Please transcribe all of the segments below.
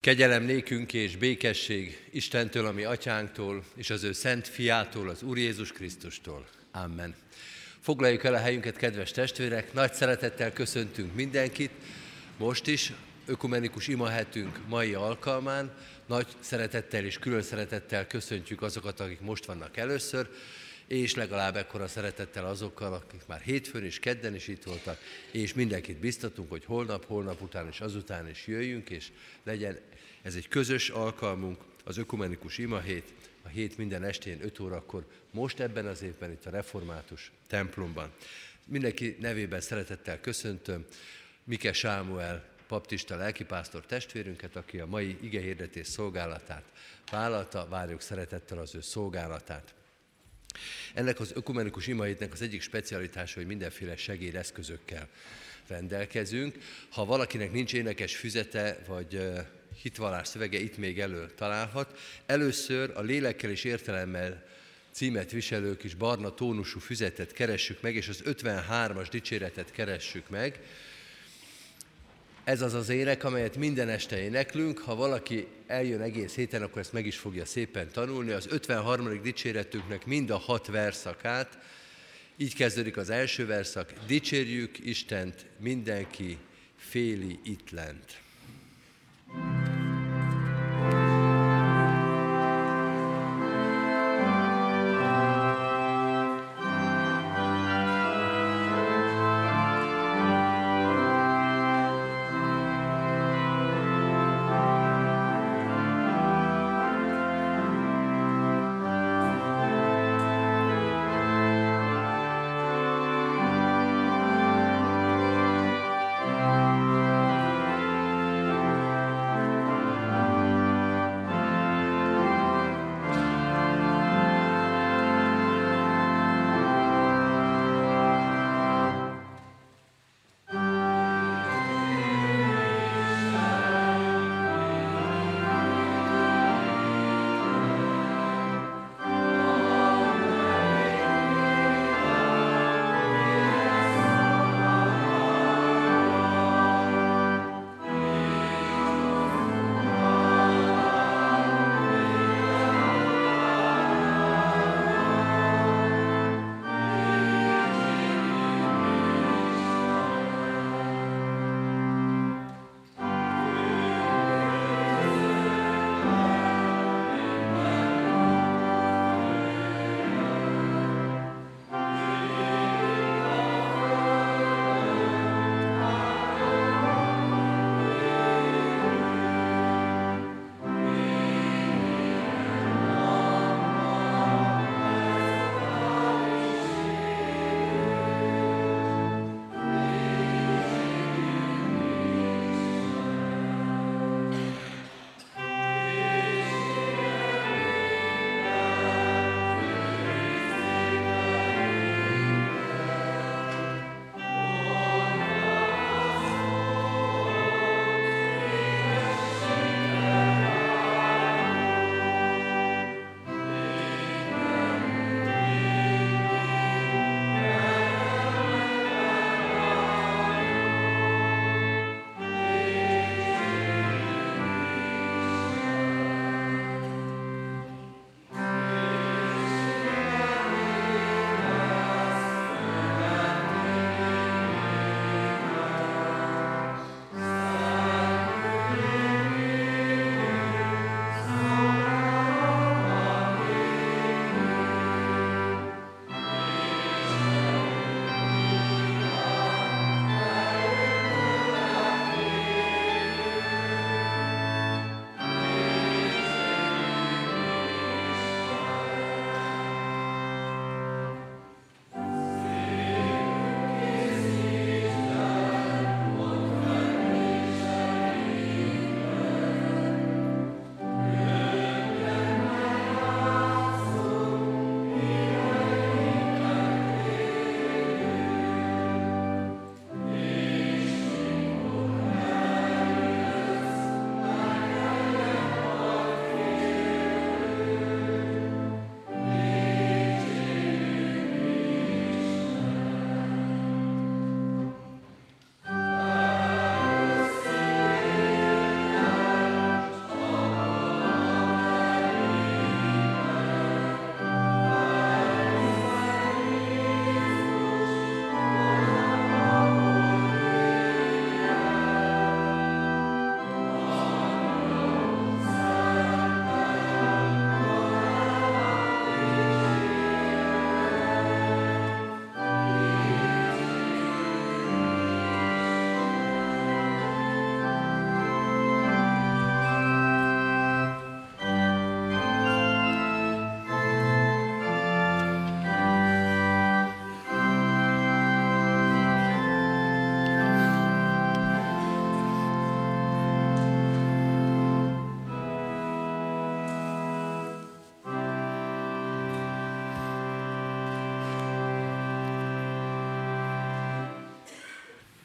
Kegyelem nékünk és békesség Istentől, ami atyánktól, és az ő szent fiától, az Úr Jézus Krisztustól. Amen. Foglaljuk el a helyünket, kedves testvérek, nagy szeretettel köszöntünk mindenkit, most is ökumenikus imahetünk mai alkalmán, nagy szeretettel és külön szeretettel köszöntjük azokat, akik most vannak először, és legalább ekkora szeretettel azokkal, akik már hétfőn és kedden is itt voltak, és mindenkit biztatunk, hogy holnap, holnap után és azután is jöjjünk, és legyen ez egy közös alkalmunk, az ökumenikus imahét, a hét minden estén 5 órakor, most ebben az évben itt a Református templomban. Mindenki nevében szeretettel köszöntöm Mike Sámuel, baptista lelkipásztor testvérünket, aki a mai igehirdetés szolgálatát vállalta, várjuk szeretettel az ő szolgálatát. Ennek az ökumenikus imahétnek az egyik specialitása, hogy mindenféle segédeszközökkel rendelkezünk. Ha valakinek nincs énekes füzete, vagy hitvallás szövege itt még elő találhat. Először a lélekkel és értelemmel címet viselő kis barna tónusú füzetet keressük meg, és az 53-as dicséretet keressük meg. Ez az az ének, amelyet minden este éneklünk. Ha valaki eljön egész héten, akkor ezt meg is fogja szépen tanulni. Az 53. dicséretünknek mind a hat verszakát. Így kezdődik az első verszak. Dicsérjük Istent, mindenki féli itt lent. thank you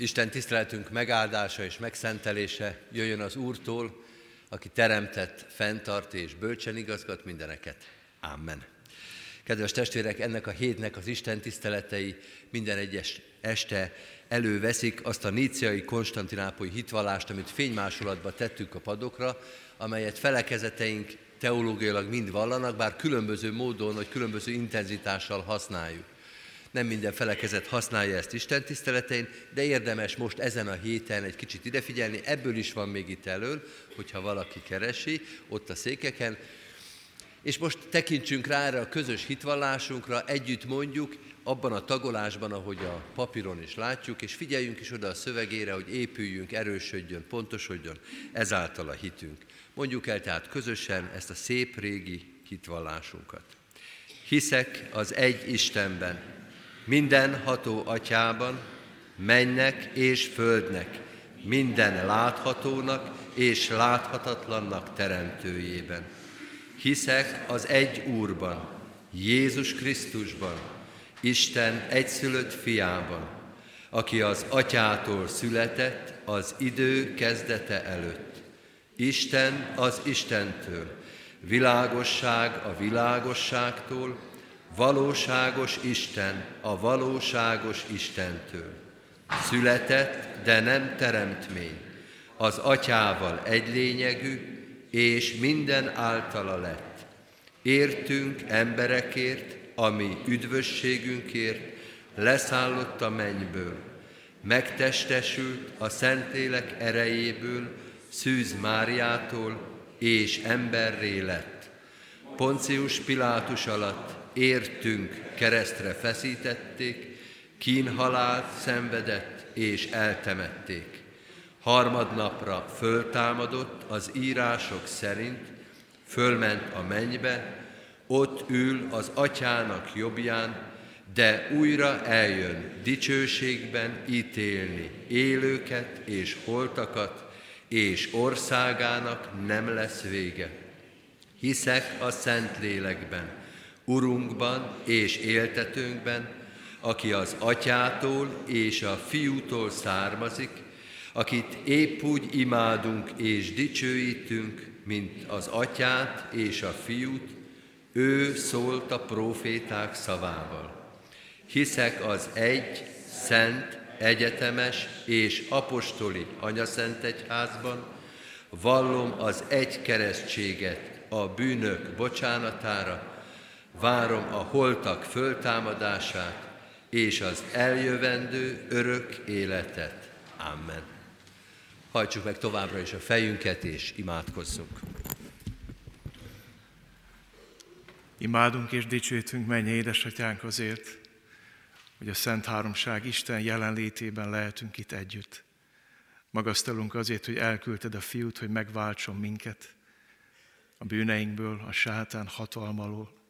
Isten tiszteletünk megáldása és megszentelése jöjjön az Úrtól, aki teremtett, fenntart és bölcsen igazgat mindeneket. Amen. Kedves testvérek, ennek a hétnek az Isten tiszteletei minden egyes este előveszik azt a níciai konstantinápolyi hitvallást, amit fénymásolatba tettük a padokra, amelyet felekezeteink teológiailag mind vallanak, bár különböző módon vagy különböző intenzitással használjuk. Nem minden felekezet használja ezt Isten tiszteletein, de érdemes most ezen a héten egy kicsit idefigyelni, ebből is van még itt elől, hogyha valaki keresi, ott a székeken. És most tekintsünk rá erre a közös hitvallásunkra, együtt mondjuk, abban a tagolásban, ahogy a papíron is látjuk, és figyeljünk is oda a szövegére, hogy épüljünk, erősödjön, pontosodjon ezáltal a hitünk. Mondjuk el tehát közösen ezt a szép régi hitvallásunkat. Hiszek az egy Istenben, minden ható atyában, mennek és földnek, minden láthatónak és láthatatlannak teremtőjében. Hiszek az egy Úrban, Jézus Krisztusban, Isten egyszülött fiában, aki az atyától született az idő kezdete előtt. Isten az Istentől, világosság a világosságtól, valóságos Isten a valóságos Istentől. Született, de nem teremtmény, az atyával egy lényegű, és minden általa lett. Értünk emberekért, ami üdvösségünkért leszállott a mennyből, megtestesült a Szentlélek erejéből, Szűz Máriától, és emberré lett. Poncius Pilátus alatt értünk keresztre feszítették, kínhalált szenvedett és eltemették. Harmadnapra föltámadott az írások szerint, fölment a mennybe, ott ül az atyának jobbján, de újra eljön dicsőségben ítélni élőket és holtakat, és országának nem lesz vége. Hiszek a Szentlélekben, Urunkban és éltetőnkben, aki az Atyától és a Fiútól származik, akit épp úgy imádunk és dicsőítünk, mint az Atyát és a Fiút, ő szólt a proféták szavával. Hiszek az egy, szent, egyetemes és apostoli anyaszent egyházban, vallom az egy keresztséget a bűnök bocsánatára, várom a holtak föltámadását és az eljövendő örök életet. Amen. Hajtsuk meg továbbra is a fejünket, és imádkozzunk. Imádunk és dicsőítünk mennyi édesatyánk azért, hogy a Szent Háromság Isten jelenlétében lehetünk itt együtt. Magasztalunk azért, hogy elküldted a fiút, hogy megváltson minket a bűneinkből, a sátán hatalmalól.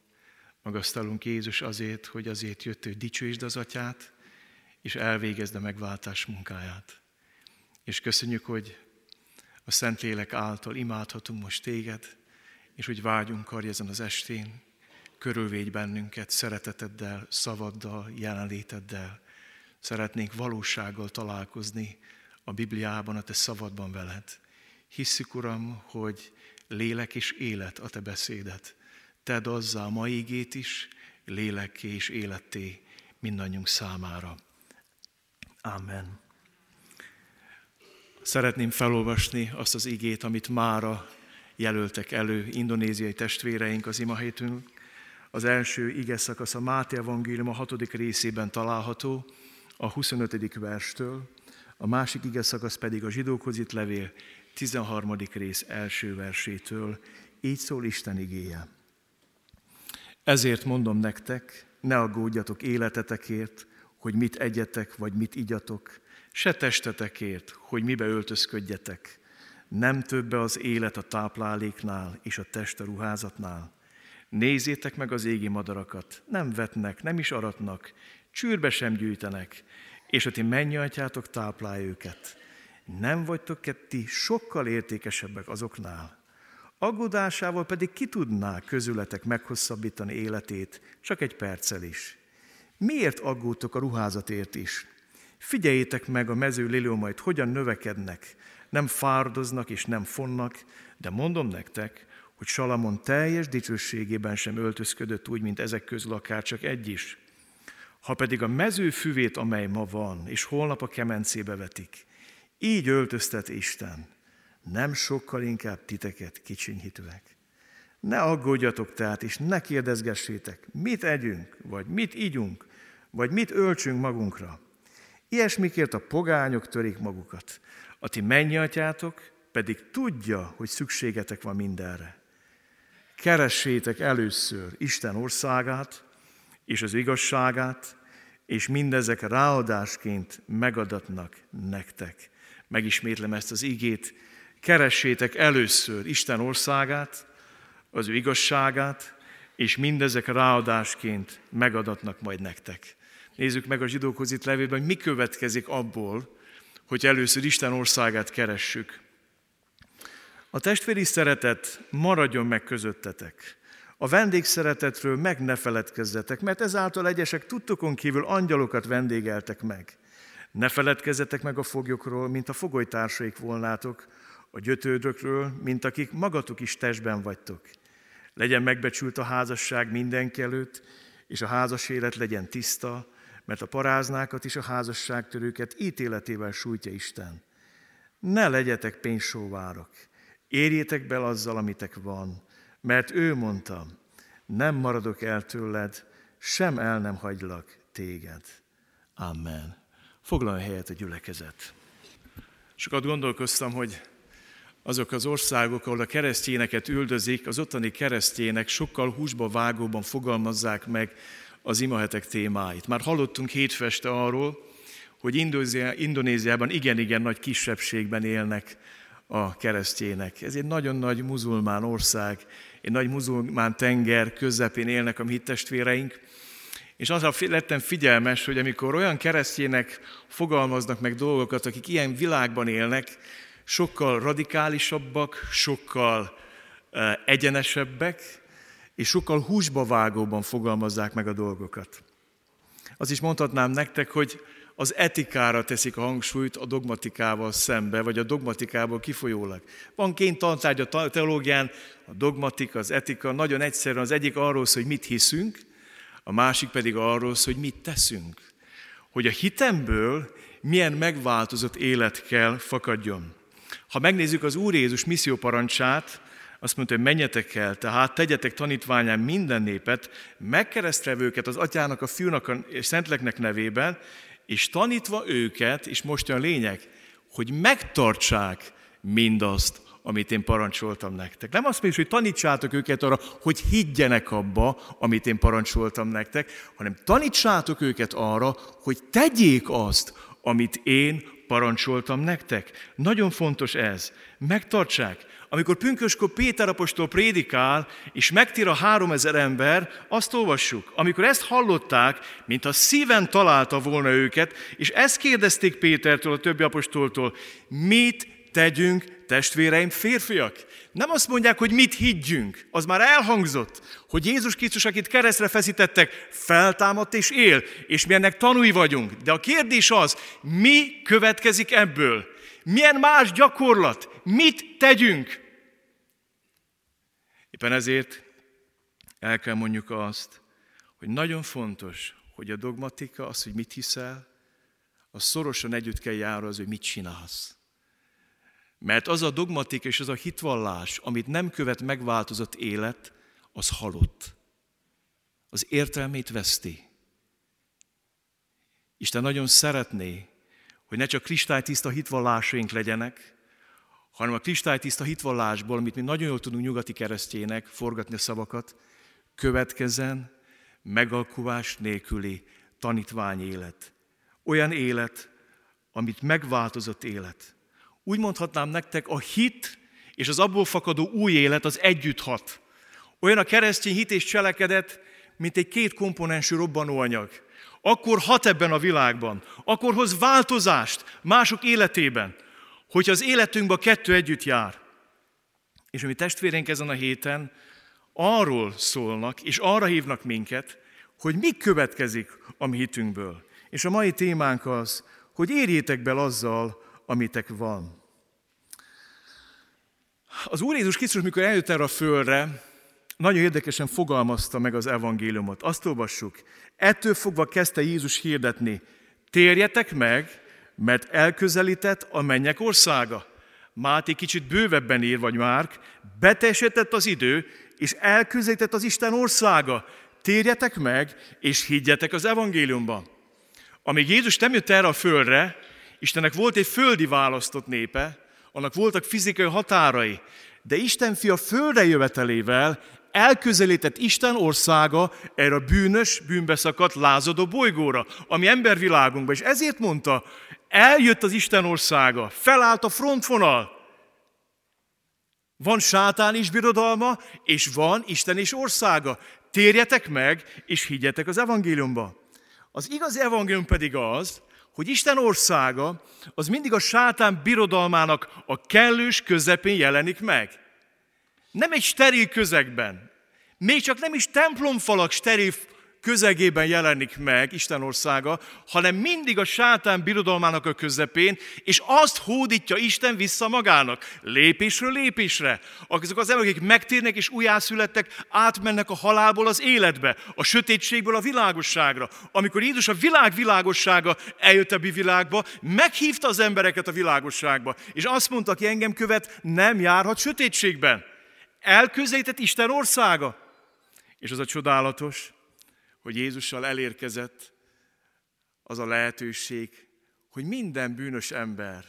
Magasztalunk Jézus azért, hogy azért jött, hogy dicsőítsd az atyát, és elvégezd a megváltás munkáját. És köszönjük, hogy a Szentlélek által imádhatunk most téged, és hogy vágyunk arra ezen az estén, körülvégy bennünket szereteteddel, szavaddal, jelenléteddel. Szeretnénk valósággal találkozni a Bibliában, a Te szavadban veled. Hisszük, Uram, hogy lélek és élet a Te beszédet. Tedd azzá a mai igét is, lélek és életté mindannyiunk számára. Amen. Szeretném felolvasni azt az igét, amit mára jelöltek elő indonéziai testvéreink az imahétünk. Az első ige szakasz a Máté Evangélium a hatodik részében található, a 25. verstől, a másik ige szakasz pedig a zsidókhoz levél 13. rész első versétől, így szól Isten igéje. Ezért mondom nektek, ne aggódjatok életetekért, hogy mit egyetek, vagy mit igyatok, se testetekért, hogy mibe öltözködjetek. Nem többe az élet a tápláléknál és a test a ruházatnál. Nézzétek meg az égi madarakat, nem vetnek, nem is aratnak, csűrbe sem gyűjtenek, és a ti atyátok táplálja őket. Nem vagytok ti sokkal értékesebbek azoknál. Aggódásával pedig ki tudná közületek meghosszabbítani életét, csak egy perccel is. Miért aggódtok a ruházatért is? Figyeljétek meg a mező liliomait, hogyan növekednek, nem fárdoznak és nem fonnak, de mondom nektek, hogy Salamon teljes dicsőségében sem öltözködött úgy, mint ezek közül akár csak egy is. Ha pedig a mező füvét, amely ma van, és holnap a kemencébe vetik, így öltöztet Isten, nem sokkal inkább titeket kicsinyhitőek. Ne aggódjatok tehát, és ne kérdezgessétek, mit együnk, vagy mit ígyunk, vagy mit öltsünk magunkra. Ilyesmikért a pogányok törik magukat. A ti atyátok pedig tudja, hogy szükségetek van mindenre. Keressétek először Isten országát és az igazságát, és mindezek ráadásként megadatnak nektek. Megismétlem ezt az igét. Keressétek először Isten országát, az ő igazságát, és mindezek ráadásként megadatnak majd nektek. Nézzük meg a zsidókhoz itt levélben, hogy mi következik abból, hogy először Isten országát keressük. A testvéri szeretet maradjon meg közöttetek. A vendégszeretetről meg ne feledkezzetek, mert ezáltal egyesek tudtokon kívül angyalokat vendégeltek meg. Ne feledkezzetek meg a foglyokról, mint a fogolytársaik volnátok, a gyötődökről, mint akik magatok is testben vagytok. Legyen megbecsült a házasság mindenki előtt, és a házas élet legyen tiszta, mert a paráznákat és a házasságtörőket ítéletével sújtja Isten. Ne legyetek pénzsóvárok, érjétek bele azzal, amitek van, mert ő mondta, nem maradok el tőled, sem el nem hagylak téged. Amen. Foglaljon helyet a gyülekezet. Sokat gondolkoztam, hogy azok az országok, ahol a keresztényeket üldözik, az ottani keresztények sokkal húsba vágóban fogalmazzák meg az imahetek témáit. Már hallottunk hétfeste arról, hogy Indonéziában igen-igen nagy kisebbségben élnek a keresztények. Ez egy nagyon nagy muzulmán ország, egy nagy muzulmán tenger közepén élnek a mi testvéreink, és azra lettem figyelmes, hogy amikor olyan keresztjének fogalmaznak meg dolgokat, akik ilyen világban élnek, sokkal radikálisabbak, sokkal egyenesebbek, és sokkal húsba vágóban fogalmazzák meg a dolgokat. Az is mondhatnám nektek, hogy az etikára teszik a hangsúlyt a dogmatikával szembe, vagy a dogmatikából kifolyólag. Van két tantárgy a teológián, a dogmatika, az etika, nagyon egyszerűen az egyik arról szól, hogy mit hiszünk, a másik pedig arról szól, hogy mit teszünk. Hogy a hitemből milyen megváltozott élet kell fakadjon. Ha megnézzük az Úr Jézus misszióparancsát, azt mondta, hogy menjetek el, tehát tegyetek tanítványán minden népet, megkeresztelve őket az atyának, a fiúnak és szentleknek nevében, és tanítva őket, és most a lényeg, hogy megtartsák mindazt, amit én parancsoltam nektek. Nem azt mondja, hogy tanítsátok őket arra, hogy higgyenek abba, amit én parancsoltam nektek, hanem tanítsátok őket arra, hogy tegyék azt, amit én parancsoltam nektek. Nagyon fontos ez. Megtartsák. Amikor pünköskor Péter apostol prédikál, és megtír a három ezer ember, azt olvassuk. Amikor ezt hallották, mintha szíven találta volna őket, és ezt kérdezték Pétertől, a többi apostoltól, mit tegyünk, testvéreim, férfiak? Nem azt mondják, hogy mit higgyünk, az már elhangzott, hogy Jézus Krisztus, akit keresztre feszítettek, feltámadt és él, és mi ennek tanúi vagyunk. De a kérdés az, mi következik ebből? Milyen más gyakorlat? Mit tegyünk? Éppen ezért el kell mondjuk azt, hogy nagyon fontos, hogy a dogmatika, az, hogy mit hiszel, az szorosan együtt kell járni az, hogy mit csinálsz. Mert az a dogmatika és az a hitvallás, amit nem követ megváltozott élet, az halott. Az értelmét veszti. Isten nagyon szeretné, hogy ne csak kristálytiszta hitvallásaink legyenek, hanem a kristálytiszta hitvallásból, amit mi nagyon jól tudunk nyugati keresztjének forgatni a szavakat, következzen megalkuvás nélküli tanítvány élet. Olyan élet, amit megváltozott élet. Úgy mondhatnám nektek, a hit és az abból fakadó új élet az együtt hat. Olyan a keresztény hit és cselekedet, mint egy két komponensű robbanóanyag. Akkor hat ebben a világban, akkor hoz változást mások életében hogyha az életünkben kettő együtt jár, és a mi testvéreink ezen a héten arról szólnak, és arra hívnak minket, hogy mi következik a mi hitünkből. És a mai témánk az, hogy érjétek bel azzal, amitek van. Az Úr Jézus Krisztus, mikor eljött erre a földre, nagyon érdekesen fogalmazta meg az evangéliumot. Azt olvassuk. Ettől fogva kezdte Jézus hirdetni, térjetek meg, mert elközelített a mennyek országa. Máté kicsit bővebben ír, vagy Márk, beteljesedett az idő, és elközelített az Isten országa. Térjetek meg, és higgyetek az evangéliumban. Amíg Jézus nem jött erre a földre, Istennek volt egy földi választott népe, annak voltak fizikai határai, de Isten fia földre jövetelével elközelített Isten országa erre a bűnös, bűnbeszakadt, lázadó bolygóra, ami embervilágunkban. És ezért mondta, eljött az Isten országa, felállt a frontvonal. Van sátán is birodalma, és van Isten is országa. Térjetek meg, és higgyetek az evangéliumba. Az igazi evangélium pedig az, hogy Isten országa az mindig a sátán birodalmának a kellős közepén jelenik meg. Nem egy steril közegben, még csak nem is templomfalak steril közegében jelenik meg Isten országa, hanem mindig a sátán birodalmának a közepén, és azt hódítja Isten vissza magának, lépésről lépésre. Azok az emberek, akik megtérnek és újjászülettek, átmennek a halálból az életbe, a sötétségből a világosságra. Amikor Jézus a világ világossága eljött a világba, meghívta az embereket a világosságba, és azt mondta, aki engem követ, nem járhat sötétségben. Elközelített Isten országa. És az a csodálatos, hogy Jézussal elérkezett az a lehetőség, hogy minden bűnös ember,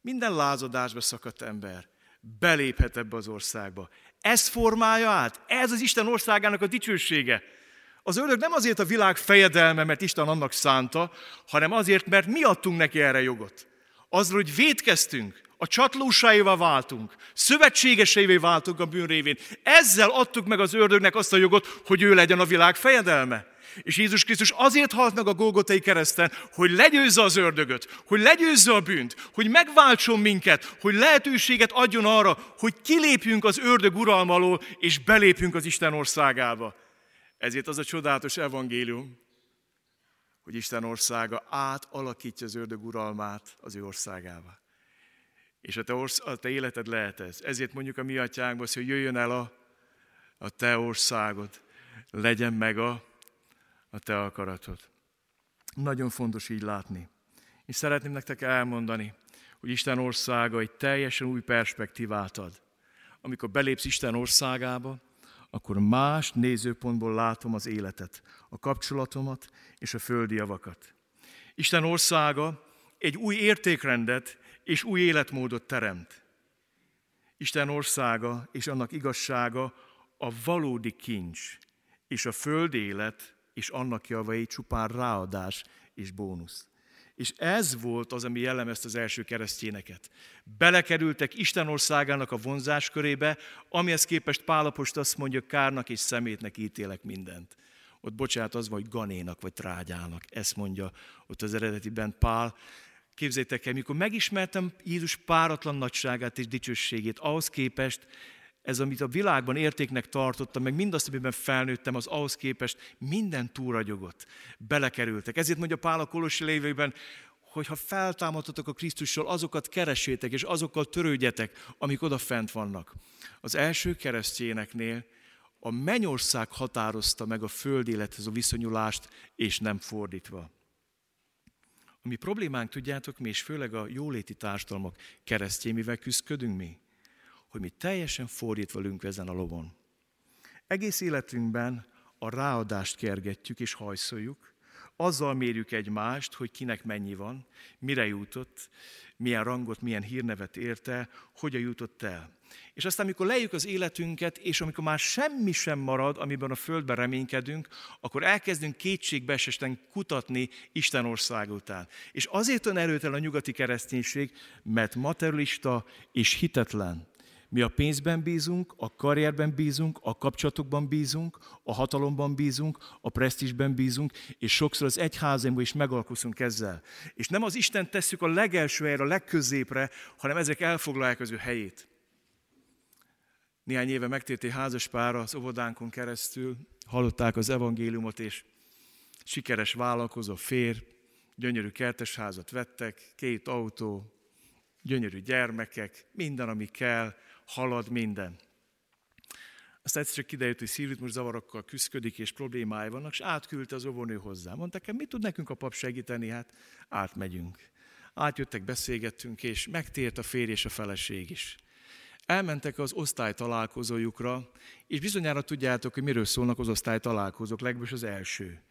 minden lázadásba szakadt ember beléphet ebbe az országba. Ez formálja át, ez az Isten országának a dicsősége. Az ördög nem azért a világ fejedelme, mert Isten annak szánta, hanem azért, mert mi adtunk neki erre jogot. Azról, hogy védkeztünk, a csatlósáival váltunk, szövetségeseivé váltunk a bűn révén. Ezzel adtuk meg az ördögnek azt a jogot, hogy ő legyen a világ fejedelme. És Jézus Krisztus azért halt meg a Golgotai kereszten, hogy legyőzze az ördögöt, hogy legyőzze a bűnt, hogy megváltson minket, hogy lehetőséget adjon arra, hogy kilépjünk az ördög uralmalól, és belépjünk az Isten országába. Ezért az a csodálatos evangélium, hogy Isten országa átalakítja az ördög uralmát az ő országába. És a te, orsz, a te életed lehet ez. Ezért mondjuk a mi atyánkban, hogy jöjjön el a, a te országod, legyen meg a a te akaratod. Nagyon fontos így látni. És szeretném nektek elmondani, hogy Isten országa egy teljesen új perspektívát ad. Amikor belépsz Isten országába, akkor más nézőpontból látom az életet, a kapcsolatomat és a földi javakat. Isten országa egy új értékrendet és új életmódot teremt. Isten országa és annak igazsága a valódi kincs, és a földi élet és annak javai csupán ráadás és bónusz. És ez volt az, ami jellemezte az első keresztényeket. Belekerültek Isten országának a vonzás körébe, amihez képest Pálapost azt mondja, kárnak és szemétnek ítélek mindent. Ott bocsánat, az van, hogy ganénak vagy trágyának. Ezt mondja ott az eredetiben Pál. Képzeljétek el, mikor megismertem Jézus páratlan nagyságát és dicsőségét, ahhoz képest ez, amit a világban értéknek tartottam, meg mindazt, amiben felnőttem, az ahhoz képest minden túragyogott. Belekerültek. Ezért mondja Pál a Kolossi lévőben, hogy ha feltámadtatok a Krisztussal, azokat keresétek, és azokkal törődjetek, amik oda fent vannak. Az első keresztjéneknél a mennyország határozta meg a föld élethez a viszonyulást, és nem fordítva. A mi problémánk, tudjátok mi, és főleg a jóléti társadalmak keresztjén, mivel küzdködünk mi? Hogy mi teljesen fordítva lünk ezen a lovon. Egész életünkben a ráadást kergetjük és hajszoljuk, azzal mérjük egymást, hogy kinek mennyi van, mire jutott, milyen rangot, milyen hírnevet érte, hogyan jutott el. És aztán, amikor lejük az életünket, és amikor már semmi sem marad, amiben a Földben reménykedünk, akkor elkezdünk kétségbeesesten kutatni Isten ország után. És azért olyan erőtelen a nyugati kereszténység, mert materialista és hitetlen. Mi a pénzben bízunk, a karrierben bízunk, a kapcsolatokban bízunk, a hatalomban bízunk, a presztisben bízunk, és sokszor az egyházemben is megalkuszunk ezzel. És nem az Isten tesszük a legelső helyre, a legközépre, hanem ezek elfoglalják az ő helyét. Néhány éve megtért egy házas pár az óvodánkon keresztül, hallották az evangéliumot, és sikeres vállalkozó férj, gyönyörű kertesházat vettek, két autó, gyönyörű gyermekek, minden, ami kell, halad minden. Aztán egyszer kiderült, hogy szívritmus zavarokkal küzdik, és problémái vannak, és átküldte az óvónő hozzá. Mondták, mit tud nekünk a pap segíteni? Hát átmegyünk. Átjöttek, beszélgettünk, és megtért a férj és a feleség is. Elmentek az osztály találkozójukra, és bizonyára tudjátok, hogy miről szólnak az osztály találkozók, legalábbis az első.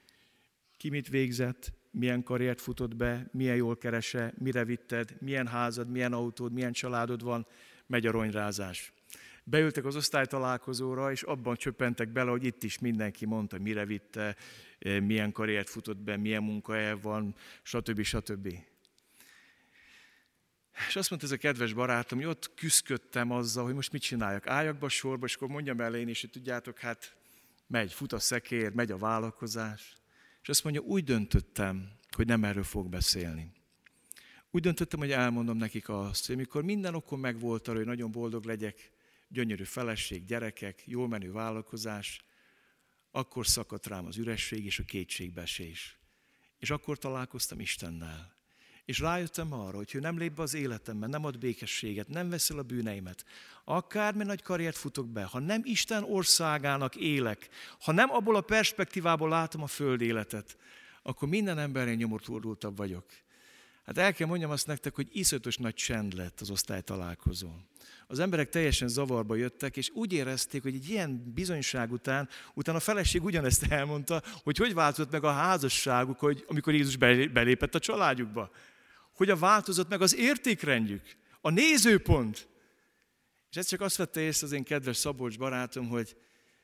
Ki mit végzett, milyen karriert futott be, milyen jól kerese, mire vitted, milyen házad, milyen autód, milyen családod van, megy a ronyrázás. Beültek az osztálytalálkozóra, és abban csöppentek bele, hogy itt is mindenki mondta, mire vitte, eh, milyen karriert futott be, milyen munkahelye van, stb. stb. És azt mondta ez a kedves barátom, hogy ott küzdködtem azzal, hogy most mit csináljak. Álljak be sorba, és akkor mondjam el én is, hogy tudjátok, hát megy, fut a szekér, megy a vállalkozás. És azt mondja, úgy döntöttem, hogy nem erről fog beszélni. Úgy döntöttem, hogy elmondom nekik azt, hogy amikor minden okom megvolt arra, hogy nagyon boldog legyek, gyönyörű feleség, gyerekek, jól menő vállalkozás, akkor szakadt rám az üresség és a kétségbeesés. És akkor találkoztam Istennel. És rájöttem arra, hogy ő nem lép be az életemben, nem ad békességet, nem veszel a bűneimet, akármi nagy karriert futok be, ha nem Isten országának élek, ha nem abból a perspektívából látom a föld életet, akkor minden embernél nyomortúrdultabb vagyok. Hát el kell mondjam azt nektek, hogy iszötös nagy csend lett az osztály találkozó. Az emberek teljesen zavarba jöttek, és úgy érezték, hogy egy ilyen bizonyság után, utána a feleség ugyanezt elmondta, hogy hogy változott meg a házasságuk, hogy amikor Jézus belépett a családjukba. Hogy a változott meg az értékrendjük, a nézőpont. És ez csak azt vette észre az én kedves Szabolcs barátom, hogy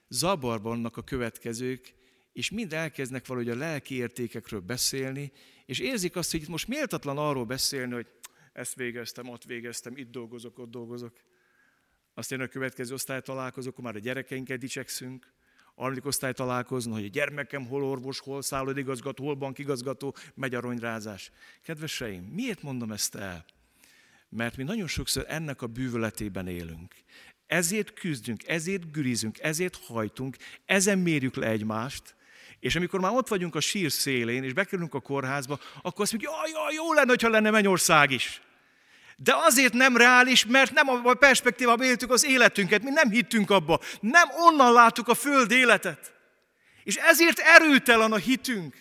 zavarban vannak a következők, és mind elkezdnek valahogy a lelki értékekről beszélni, és érzik azt, hogy itt most méltatlan arról beszélni, hogy ezt végeztem, ott végeztem, itt dolgozok, ott dolgozok. Aztán a következő osztály találkozok, már a gyerekeinket dicsekszünk, harmadik osztály találkozna, hogy a gyermekem hol orvos, hol szállodigazgató, hol bankigazgató, megy a ronyrázás. Kedveseim, miért mondom ezt el? Mert mi nagyon sokszor ennek a bűvöletében élünk. Ezért küzdünk, ezért gürizünk, ezért hajtunk, ezen mérjük le egymást, és amikor már ott vagyunk a sír szélén, és bekerülünk a kórházba, akkor azt mondjuk, jaj, jaj, jó lenne, ha lenne mennyország is. De azért nem reális, mert nem a perspektívában éltük az életünket, mi nem hittünk abba, nem onnan láttuk a föld életet. És ezért erőtelen a hitünk.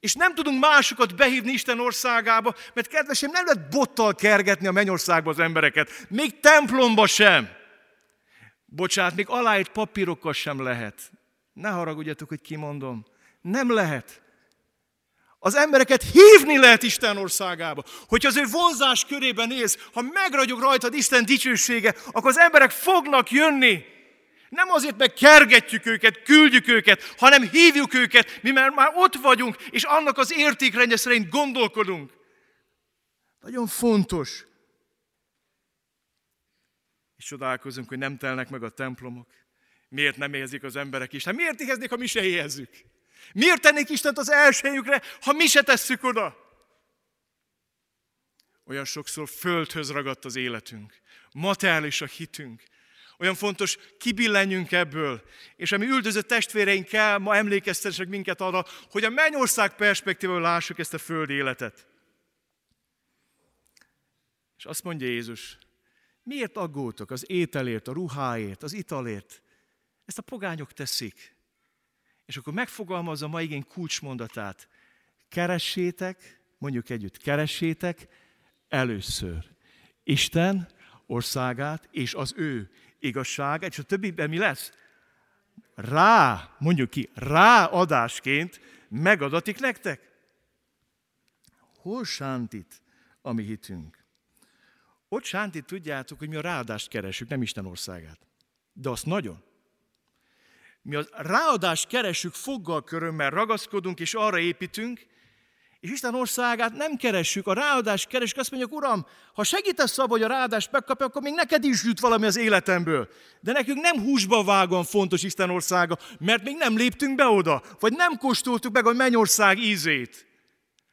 És nem tudunk másokat behívni Isten országába, mert kedvesem, nem lehet bottal kergetni a mennyországba az embereket, még templomba sem. Bocsát, még aláírt papírokkal sem lehet. Ne haragudjatok, hogy kimondom. Nem lehet. Az embereket hívni lehet Isten országába. Hogyha az ő vonzás körében élsz, ha megragyog rajtad Isten dicsősége, akkor az emberek fognak jönni. Nem azért, meg kergetjük őket, küldjük őket, hanem hívjuk őket, mi mert már ott vagyunk, és annak az értékrendje szerint gondolkodunk. Nagyon fontos. És csodálkozunk, hogy nem telnek meg a templomok. Miért nem érzik az emberek Isten? Miért éheznék, ha mi se éhezzük? Miért tennék Istent az elsőjükre, ha mi se tesszük oda? Olyan sokszor földhöz ragadt az életünk. Materiális a hitünk. Olyan fontos, kibillenjünk ebből. És ami üldözött testvéreinkkel ma emlékeztessenek minket arra, hogy a mennyország perspektívával lássuk ezt a föld életet. És azt mondja Jézus, miért aggódtok az ételért, a ruháért, az italért? Ezt a pogányok teszik. És akkor megfogalmazza a mai igény kulcsmondatát. Keressétek, mondjuk együtt, keressétek először Isten országát és az ő igazságát, és a többiben mi lesz? Rá, mondjuk ki, ráadásként megadatik nektek. Hol sántit a mi hitünk? Ott sántit tudjátok, hogy mi a ráadást keresünk, nem Isten országát. De azt nagyon. Mi az ráadást keresünk foggal körömmel, ragaszkodunk és arra építünk, és Isten országát nem keressük, a ráadást keresünk, azt mondjuk, Uram, ha segítesz abban, hogy a ráadást megkapja, akkor még neked is jut valami az életemből. De nekünk nem húsba vágóan fontos Isten országa, mert még nem léptünk be oda, vagy nem kóstoltuk meg a mennyország ízét.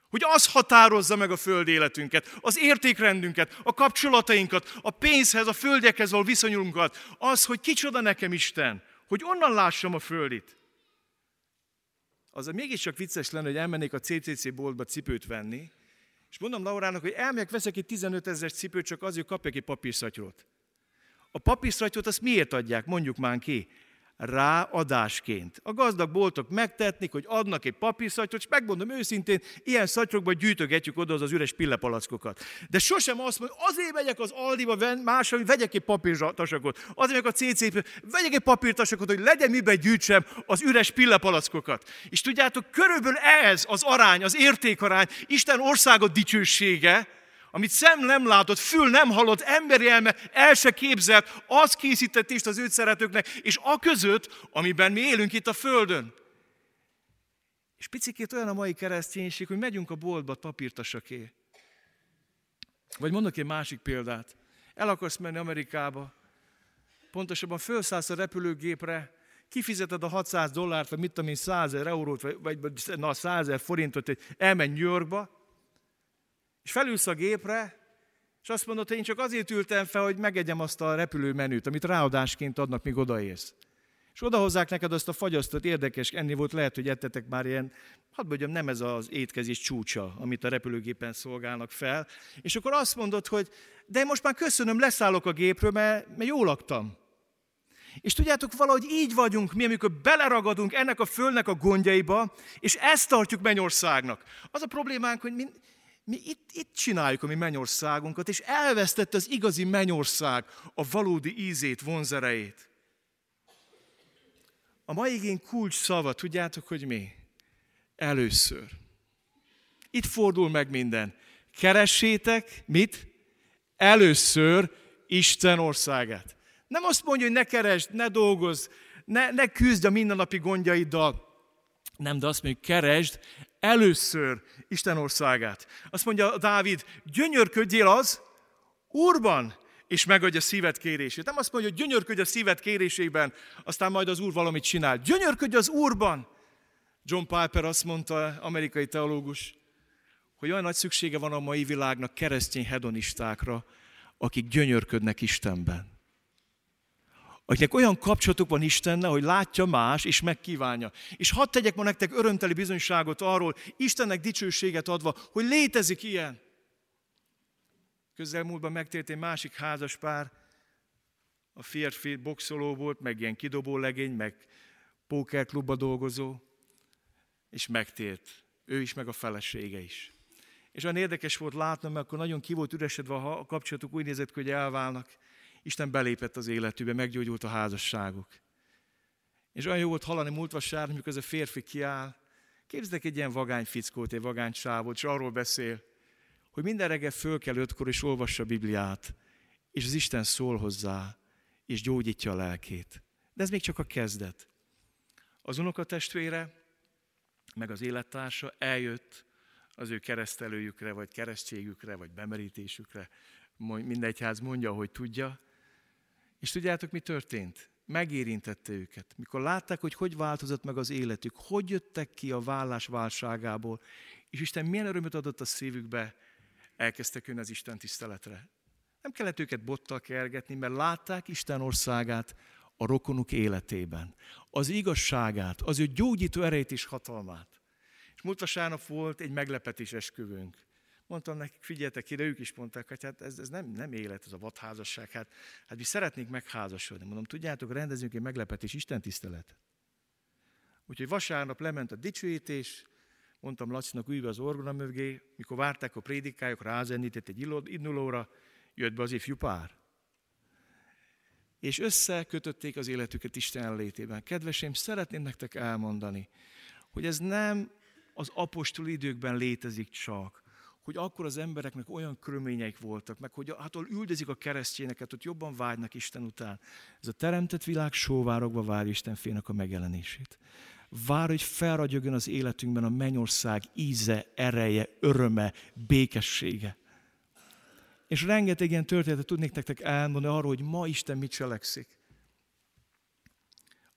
Hogy az határozza meg a föld életünket, az értékrendünket, a kapcsolatainkat, a pénzhez, a földekhez való viszonyunkat. Az, hogy kicsoda nekem Isten, hogy onnan lássam a földit. az mégiscsak vicces lenne, hogy elmennék a CCC boltba cipőt venni, és mondom Laurának, hogy elmegyek, veszek egy 15 ezer cipőt, csak azért, kapjak egy papírszatyrot. A papírszatyrot azt miért adják? Mondjuk már ki ráadásként. A gazdag boltok megtetnik, hogy adnak egy papírszatyrot, és megmondom őszintén, ilyen szatyrokban gyűjtögetjük oda az, az üres pillepalackokat. De sosem azt mondom, azért megyek az Aldiba másra, hogy vegyek egy papírtasakot, azért megyek a CC-be, vegyek egy papírtasakot, hogy legyen miben gyűjtsem az üres pillepalackokat. És tudjátok, körülbelül ez az arány, az értékarány, Isten országot dicsősége, amit szem nem látott, fül nem hallott, emberi elme el se képzelt, az készített is az őt szeretőknek, és a között, amiben mi élünk itt a Földön. És picikét olyan a mai kereszténység, hogy megyünk a boltba papírtasaké. Vagy mondok egy másik példát. El akarsz menni Amerikába, pontosabban felszállsz a repülőgépre, kifizeted a 600 dollárt, vagy mit tudom én, 100 eurót, vagy, vagy na, 100 forintot, hogy elmenj New Yorkba, és felülsz a gépre, és azt mondod, hogy én csak azért ültem fel, hogy megegyem azt a repülőmenüt, amit ráadásként adnak, míg odaérsz. És odahozzák neked azt a fagyasztott, érdekes, enni volt, lehet, hogy ettetek már ilyen, hadd mondjam, nem ez az étkezés csúcsa, amit a repülőgépen szolgálnak fel. És akkor azt mondod, hogy de most már köszönöm, leszállok a gépről, mert, mert jól laktam. És tudjátok, valahogy így vagyunk mi, amikor beleragadunk ennek a földnek a gondjaiba, és ezt tartjuk mennyországnak. Az a problémánk, hogy mi, mi itt, itt csináljuk a mi mennyországunkat, és elvesztette az igazi mennyország a valódi ízét, vonzerejét. A mai igény kulcs szava, tudjátok, hogy mi? Először. Itt fordul meg minden. Keressétek, mit? Először Isten országát. Nem azt mondja, hogy ne keresd, ne dolgozz, ne, ne küzdj a mindennapi gondjaiddal, nem, de azt mondja, keresd először Isten országát. Azt mondja Dávid, gyönyörködjél az Úrban, és megadja szívet kérését. Nem azt mondja, hogy gyönyörködj a szívet kérésében, aztán majd az Úr valamit csinál. Gyönyörködj az Úrban! John Piper azt mondta, amerikai teológus, hogy olyan nagy szüksége van a mai világnak keresztény hedonistákra, akik gyönyörködnek Istenben akinek olyan kapcsolatuk van Istennel, hogy látja más, és megkívánja. És hadd tegyek ma nektek örömteli bizonyságot arról, Istennek dicsőséget adva, hogy létezik ilyen. Közelmúltban megtért egy másik házas pár, a férfi boxoló volt, meg ilyen kidobó legény, meg pókerklubba dolgozó, és megtért. Ő is, meg a felesége is. És olyan érdekes volt látnom, mert akkor nagyon ki volt üresedve a kapcsolatuk, úgy nézett hogy elválnak. Isten belépett az életübe, meggyógyult a házasságuk. És olyan jó volt hallani múlt vasárnap, amikor ez a férfi kiáll. Képzeljek egy ilyen vagány fickót, egy vagány sávot, és arról beszél, hogy minden reggel föl kell ötkor, és olvassa a Bibliát, és az Isten szól hozzá, és gyógyítja a lelkét. De ez még csak a kezdet. Az unokatestvére, meg az élettársa eljött az ő keresztelőjükre, vagy keresztségükre, vagy bemerítésükre, mindegy ház mondja, hogy tudja, és tudjátok, mi történt? Megérintette őket. Mikor látták, hogy hogy változott meg az életük, hogy jöttek ki a vállás válságából, és Isten milyen örömöt adott a szívükbe, elkezdtek jönni az Isten tiszteletre. Nem kellett őket bottal kergetni, mert látták Isten országát a rokonuk életében. Az igazságát, az ő gyógyító erejét és hatalmát. És múlt vasárnap volt egy meglepetés esküvőnk. Mondtam nekik, figyeljetek ide, ők is mondták, hogy hát ez, ez nem, nem élet, ez a vadházasság. Hát, hát mi szeretnénk megházasodni. Mondom, tudjátok, rendezünk egy meglepetés, Isten tisztelet. Úgyhogy vasárnap lement a dicsőítés, mondtam Lacinak ülve az orgona mögé, mikor várták a prédikájuk, rázenített egy innulóra, jött be az ifjú pár. És összekötötték az életüket Isten létében. Kedvesém, szeretném nektek elmondani, hogy ez nem az apostol időkben létezik csak, hogy akkor az embereknek olyan körülményeik voltak, meg hogy hát üldözik a keresztényeket, hogy jobban vágynak Isten után. Ez a teremtett világ sóvárogva vár Isten félnek a megjelenését. Vár, hogy felragyogjon az életünkben a mennyország íze, ereje, öröme, békessége. És rengeteg ilyen történetet tudnék nektek elmondani arról, hogy ma Isten mit cselekszik.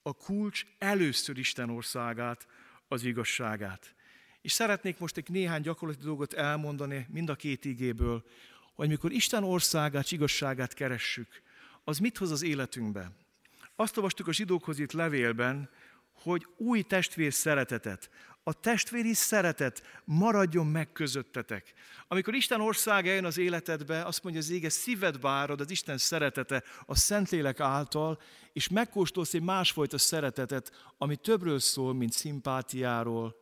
A kulcs először Isten országát, az igazságát. És szeretnék most egy néhány gyakorlati dolgot elmondani mind a két igéből, hogy mikor Isten országát, igazságát keressük, az mit hoz az életünkbe? Azt olvastuk a zsidókhoz itt levélben, hogy új testvér szeretetet, a testvéri szeretet maradjon meg közöttetek. Amikor Isten országa jön az életedbe, azt mondja az ége, szíved árad az Isten szeretete a Szentlélek által, és megkóstolsz egy másfajta szeretetet, ami többről szól, mint szimpátiáról,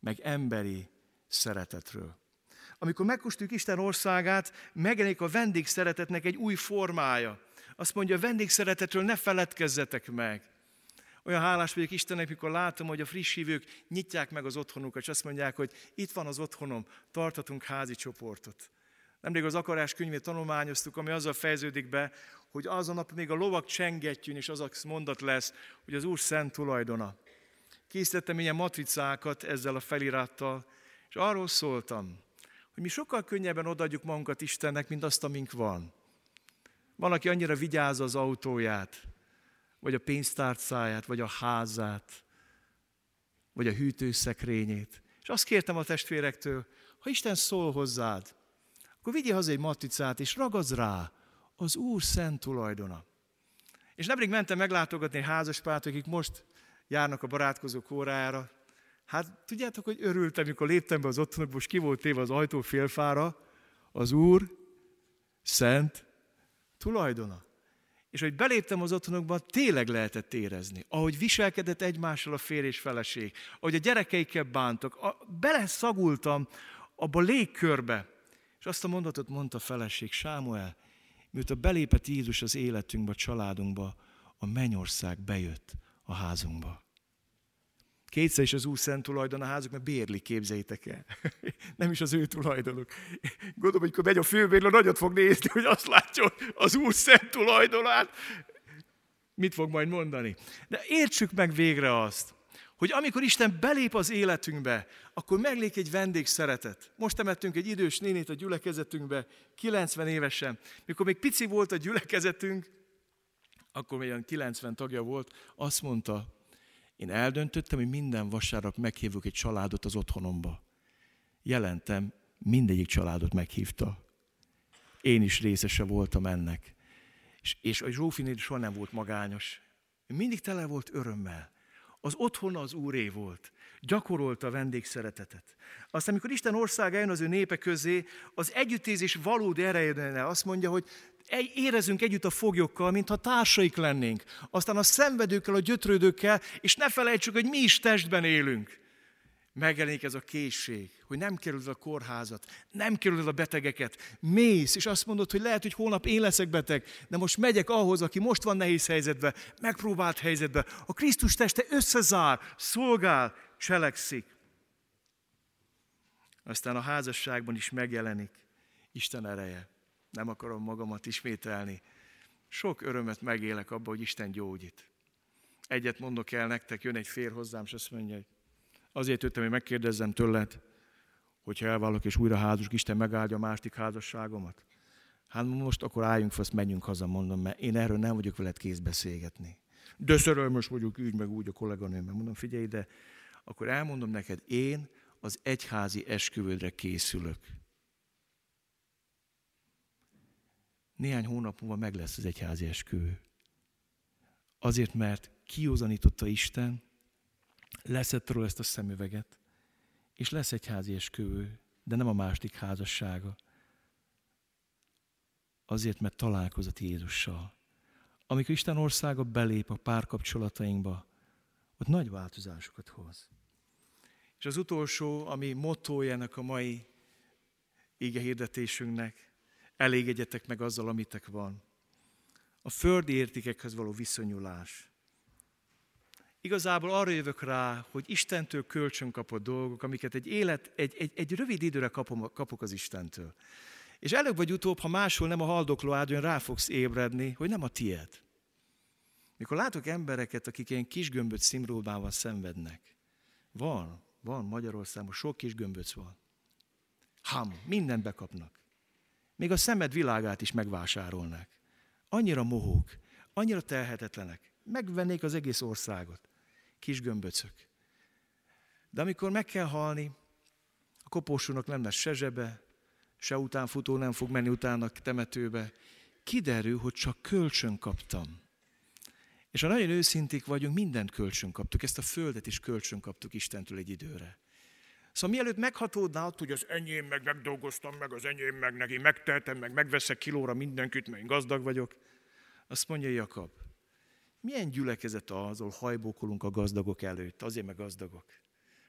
meg emberi szeretetről. Amikor megkóstoljuk Isten országát, megjelenik a vendégszeretetnek egy új formája. Azt mondja, a vendégszeretetről ne feledkezzetek meg. Olyan hálás vagyok Istennek, mikor látom, hogy a friss hívők nyitják meg az otthonukat, és azt mondják, hogy itt van az otthonom, tartatunk házi csoportot. Nemrég az akarás könyvét tanulmányoztuk, ami azzal fejeződik be, hogy azon nap még a lovak csengetjűn, és az a mondat lesz, hogy az Úr szent tulajdona. Készítettem ilyen matricákat ezzel a felirattal, és arról szóltam, hogy mi sokkal könnyebben odaadjuk magunkat Istennek, mint azt, amink van. Van, aki annyira vigyáz az autóját, vagy a pénztárcáját, vagy a házát, vagy a hűtőszekrényét. És azt kértem a testvérektől, ha Isten szól hozzád, akkor vigyél haza egy matricát, és ragadz rá az Úr szent tulajdona. És nemrég mentem meglátogatni házaspárt, akik most járnak a barátkozó órájára. Hát tudjátok, hogy örültem, amikor léptem be az otthonokba, most ki volt téve az ajtó félfára, az Úr szent tulajdona. És hogy beléptem az otthonokba, tényleg lehetett érezni, ahogy viselkedett egymással a férj és feleség, ahogy a gyerekeikkel bántak, a, beleszagultam abba a légkörbe. És azt a mondatot mondta a feleség, Sámuel, miután belépett Jézus az életünkbe, a családunkba, a mennyország bejött a házunkba. Kétszer is az Úr szent tulajdon a házuk, mert bérli, képzeljétek el. Nem is az ő tulajdonuk. Gondolom, hogy amikor megy a főbérlő, nagyot fog nézni, hogy azt látja, az Úr szent tulajdonát. Mit fog majd mondani? De értsük meg végre azt, hogy amikor Isten belép az életünkbe, akkor meglék egy vendégszeretet. Most temettünk egy idős nénét a gyülekezetünkbe, 90 évesen. Mikor még pici volt a gyülekezetünk, akkor még olyan 90 tagja volt, azt mondta, én eldöntöttem, hogy minden vasárnap meghívok egy családot az otthonomba. Jelentem, mindegyik családot meghívta. Én is részese voltam ennek. És, és a Zsófinéd soha nem volt magányos. Mindig tele volt örömmel. Az otthon az úré volt. Gyakorolta a vendégszeretetet. Aztán, amikor Isten országa jön az ő népe közé, az együttézés valódi erejénél azt mondja, hogy érezünk együtt a foglyokkal, mintha társaik lennénk. Aztán a szenvedőkkel, a gyötrődőkkel, és ne felejtsük, hogy mi is testben élünk. Megjelenik ez a készség, hogy nem kerülöd a kórházat, nem kerülöd a betegeket, mész, és azt mondod, hogy lehet, hogy holnap én leszek beteg, de most megyek ahhoz, aki most van nehéz helyzetben, megpróbált helyzetben. A Krisztus teste összezár, szolgál, cselekszik. Aztán a házasságban is megjelenik Isten ereje nem akarom magamat ismételni. Sok örömet megélek abban, hogy Isten gyógyít. Egyet mondok el nektek, jön egy fér hozzám, és azt mondja, hogy azért jöttem, hogy megkérdezzem tőled, hogyha elválok és újra házasok, Isten megáldja a másik házasságomat. Hát most akkor álljunk fel, menjünk haza, mondom, mert én erről nem vagyok veled kész beszélgetni. De szerelmes vagyok, így meg úgy a kolléganőmmel. Mondom, figyelj, de akkor elmondom neked, én az egyházi esküvődre készülök. Néhány hónap múlva meg lesz az egyházi esküvő. Azért, mert kiózanította Isten, leszett róla ezt a szemüveget, és lesz egy házi esküvő, de nem a második házassága. Azért, mert találkozott Jézussal. Amikor Isten országa belép a párkapcsolatainkba, ott nagy változásokat hoz. És az utolsó, ami mottójának a mai ége hirdetésünknek, elégedjetek meg azzal, amitek van. A földi értékekhez való viszonyulás. Igazából arra jövök rá, hogy Istentől kölcsön kapott dolgok, amiket egy élet, egy, egy, egy rövid időre kapom, kapok az Istentől. És előbb vagy utóbb, ha máshol nem a haldokló áldjon, rá fogsz ébredni, hogy nem a tied. Mikor látok embereket, akik ilyen kis gömböt szimróbával szenvednek, van, van Magyarországon, sok kis gömböc van. Ham, mindent bekapnak. Még a szemed világát is megvásárolnák. Annyira mohók, annyira telhetetlenek. Megvennék az egész országot. Kis gömböcök. De amikor meg kell halni, a koporsónak nem lesz se zsebe, se utánfutó nem fog menni utána temetőbe. Kiderül, hogy csak kölcsön kaptam. És ha nagyon őszinték vagyunk, mindent kölcsön kaptuk, ezt a földet is kölcsön kaptuk Istentől egy időre. Szóval mielőtt meghatódná ott, hogy az enyém, meg megdolgoztam, meg az enyém, meg neki megteltem, meg megveszek kilóra mindenkit, mert én gazdag vagyok, azt mondja Jakab, milyen gyülekezet az, ahol hajbókolunk a gazdagok előtt, azért meg gazdagok.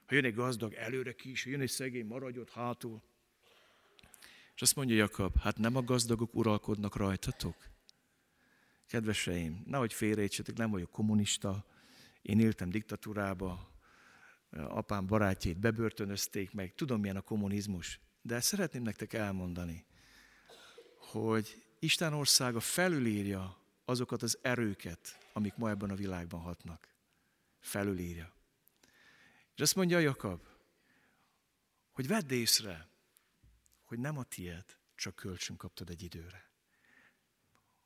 Ha jön egy gazdag, előre ki is, ha jön egy szegény, maradj ott hátul. És azt mondja Jakab, hát nem a gazdagok uralkodnak rajtatok? Kedveseim, nehogy félreértsetek, nem vagyok kommunista, én éltem diktatúrába, apám barátjait bebörtönözték meg, tudom milyen a kommunizmus, de szeretném nektek elmondani, hogy Isten országa felülírja azokat az erőket, amik ma ebben a világban hatnak. Felülírja. És azt mondja Jakab, hogy vedd észre, hogy nem a tied, csak kölcsön kaptad egy időre.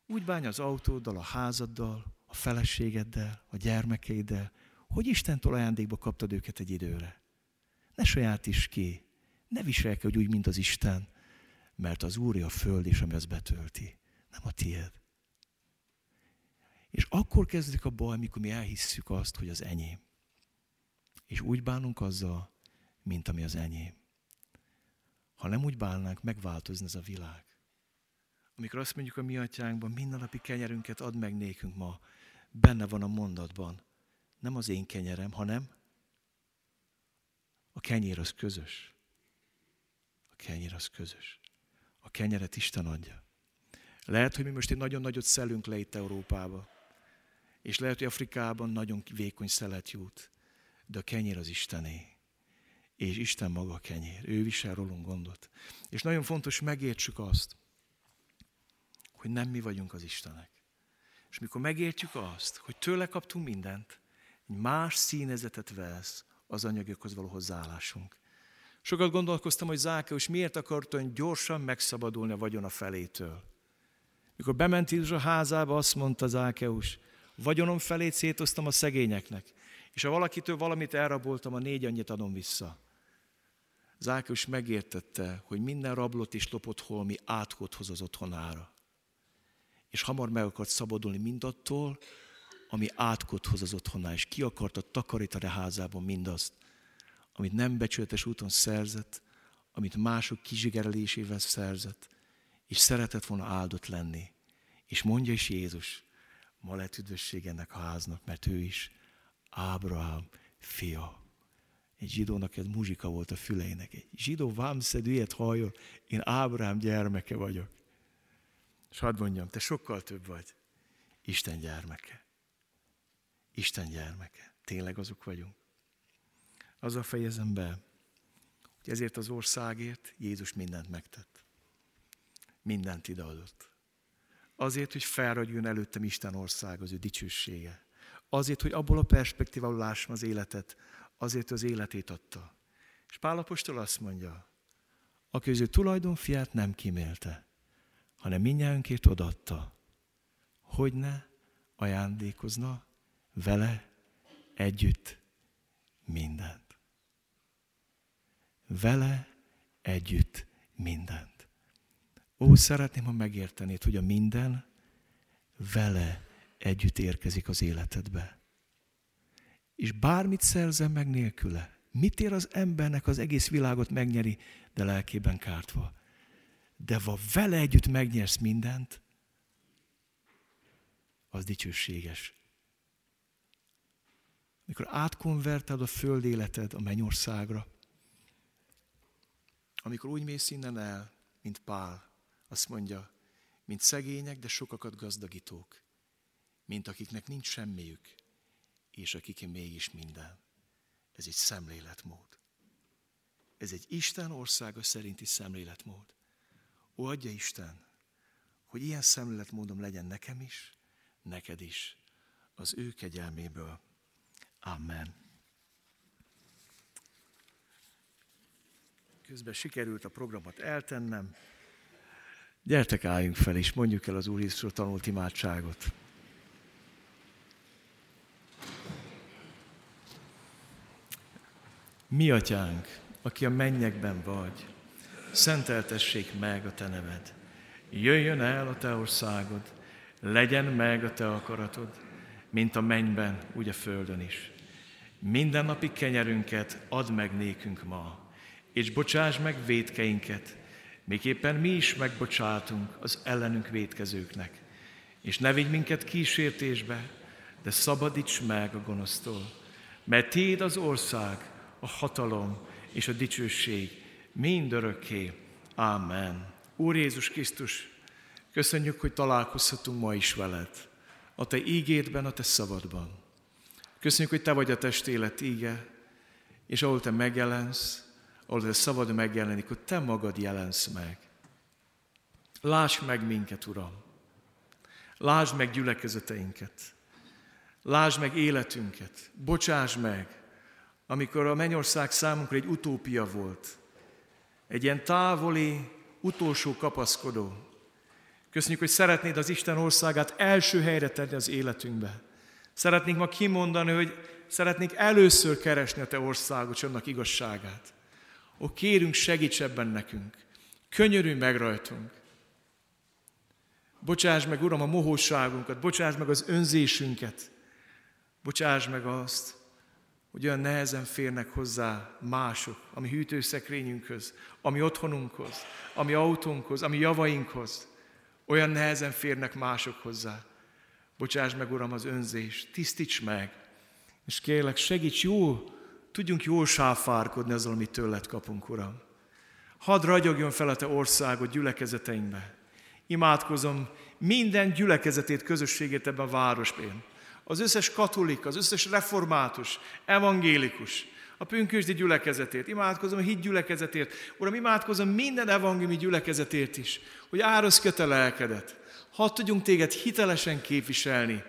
Úgy bánj az autóddal, a házaddal, a feleségeddel, a gyermekeiddel, hogy Istentől ajándékba kaptad őket egy időre. Ne sajátíts ki, ne viselkedj úgy, mint az Isten, mert az Úr a föld is, ami az betölti. Nem a tied. És akkor kezdődik a baj, mikor mi elhisszük azt, hogy az enyém. És úgy bánunk azzal, mint ami az enyém. Ha nem úgy bálnánk, megváltozna ez a világ. Amikor azt mondjuk a mi atyánkban, minden napi kenyerünket add meg nékünk ma, benne van a mondatban, nem az én kenyerem, hanem a kenyér az közös. A kenyér az közös. A kenyeret Isten adja. Lehet, hogy mi most egy nagyon nagyot szelünk le itt Európába. És lehet, hogy Afrikában nagyon vékony szelet jut. De a kenyér az Istené. És Isten maga a kenyér. Ő visel rólunk gondot. És nagyon fontos megértsük azt, hogy nem mi vagyunk az Istenek. És mikor megértjük azt, hogy tőle kaptunk mindent, egy más színezetet vesz az anyagokhoz való hozzáállásunk. Sokat gondolkoztam, hogy Zákeus miért akart olyan gyorsan megszabadulni a vagyona felétől. Mikor bement Jézus a házába, azt mondta Zákeus, vagyonom felét szétoztam a szegényeknek, és ha valakitől valamit elraboltam, a négy annyit adom vissza. Zákeus megértette, hogy minden rablott és lopott holmi átkot hoz az otthonára. És hamar meg akart szabadulni mindattól, ami átkot hoz az otthoná, és ki akarta takarítani a házában mindazt, amit nem becsületes úton szerzett, amit mások kizsigerelésével szerzett, és szeretett volna áldott lenni. És mondja is Jézus, ma lett üdvösség ennek a háznak, mert ő is Ábrahám fia. Egy zsidónak ez muzsika volt a füleinek. Egy zsidó vámszedő ilyet halljon, én Ábrahám gyermeke vagyok. És hadd mondjam, te sokkal több vagy. Isten gyermeke. Isten gyermeke. Tényleg azok vagyunk. Azzal fejezem be, hogy ezért az országért Jézus mindent megtett. Mindent ideadott. Azért, hogy felragyjon előttem Isten ország, az ő dicsősége. Azért, hogy abból a perspektívából lássam az életet, azért az életét adta. És Pálapostól azt mondja, aki az ő tulajdonfiát nem kimélte, hanem minnyájunkért odatta, hogy ne ajándékozna vele együtt mindent. Vele együtt mindent. Ó, szeretném, ha megértenéd, hogy a minden vele együtt érkezik az életedbe. És bármit szerzem meg nélküle, mit ér az embernek az egész világot megnyeri, de lelkében kártva. De ha vele együtt megnyersz mindent, az dicsőséges mikor átkonvertálod a föld életed a mennyországra, amikor úgy mész innen el, mint Pál, azt mondja, mint szegények, de sokakat gazdagítók, mint akiknek nincs semmiük, és akik mégis minden. Ez egy szemléletmód. Ez egy Isten országa szerinti szemléletmód. Ó, adja Isten, hogy ilyen szemléletmódom legyen nekem is, neked is, az ő kegyelméből. Amen. Közben sikerült a programot eltennem. Gyertek, álljunk fel, és mondjuk el az Úr Jézusról tanult imádságot. Mi atyánk, aki a mennyekben vagy, szenteltessék meg a te neved. Jöjjön el a te országod, legyen meg a te akaratod, mint a mennyben, úgy a földön is. Mindennapi kenyerünket add meg nékünk ma, és bocsáss meg védkeinket, miképpen mi is megbocsátunk az ellenünk védkezőknek. És ne vigy minket kísértésbe, de szabadíts meg a gonosztól, mert Téd az ország, a hatalom és a dicsőség mindörökké. Amen. Úr Jézus Krisztus, köszönjük, hogy találkozhatunk ma is veled, a Te ígédben, a Te szabadban. Köszönjük, hogy Te vagy a testélet íge, és ahol Te megjelensz, ahol Te szabad megjelenik, hogy Te magad jelensz meg. Lásd meg minket, Uram! Lásd meg gyülekezeteinket! Lásd meg életünket! Bocsáss meg, amikor a mennyország számunkra egy utópia volt, egy ilyen távoli, utolsó kapaszkodó. Köszönjük, hogy szeretnéd az Isten országát első helyre tenni az életünkbe. Szeretnénk ma kimondani, hogy szeretnénk először keresni a Te országot, annak igazságát. Ó, kérünk, segíts ebben nekünk. Könyörülj meg rajtunk. Bocsáss meg, Uram, a mohóságunkat, bocsáss meg az önzésünket, bocsáss meg azt, hogy olyan nehezen férnek hozzá mások, ami hűtőszekrényünkhöz, ami otthonunkhoz, ami autónkhoz, ami javainkhoz. Olyan nehezen férnek mások hozzá. Bocsáss meg, Uram, az önzést, tisztíts meg, és kérlek, segíts jó, tudjunk jól sáfárkodni azzal, amit tőled kapunk, Uram. Hadd ragyogjon fel a Te országod gyülekezeteinkbe. Imádkozom minden gyülekezetét, közösségét ebben a városban az összes katolik, az összes református, evangélikus, a pünkösdi gyülekezetért, imádkozom a híd gyülekezetért, Uram, imádkozom minden evangéliumi gyülekezetért is, hogy árasz a lelkedet, hadd tudjunk téged hitelesen képviselni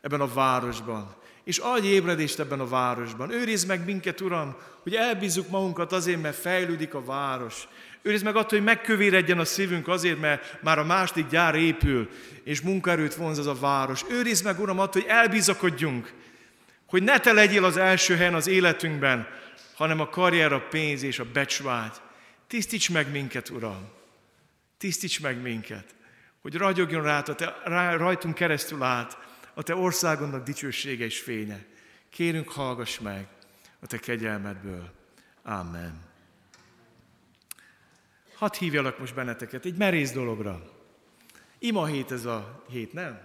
ebben a városban, és adj ébredést ebben a városban. Őrizd meg minket, Uram, hogy elbízzuk magunkat azért, mert fejlődik a város, Őrizd meg attól, hogy megkövéredjen a szívünk azért, mert már a második gyár épül, és munkaerőt vonz az a város. Őrizd meg, Uram, attól, hogy elbizakodjunk, hogy ne te legyél az első helyen az életünkben, hanem a karrier, a pénz és a becsvágy. Tisztíts meg minket, Uram! Tisztíts meg minket, hogy ragyogjon rá, a te, rá, rajtunk keresztül át a Te országonnak dicsősége és fénye. Kérünk, hallgass meg a Te kegyelmedből. Amen. Hadd hívjalak most benneteket egy merész dologra. Ima hét ez a hét, nem?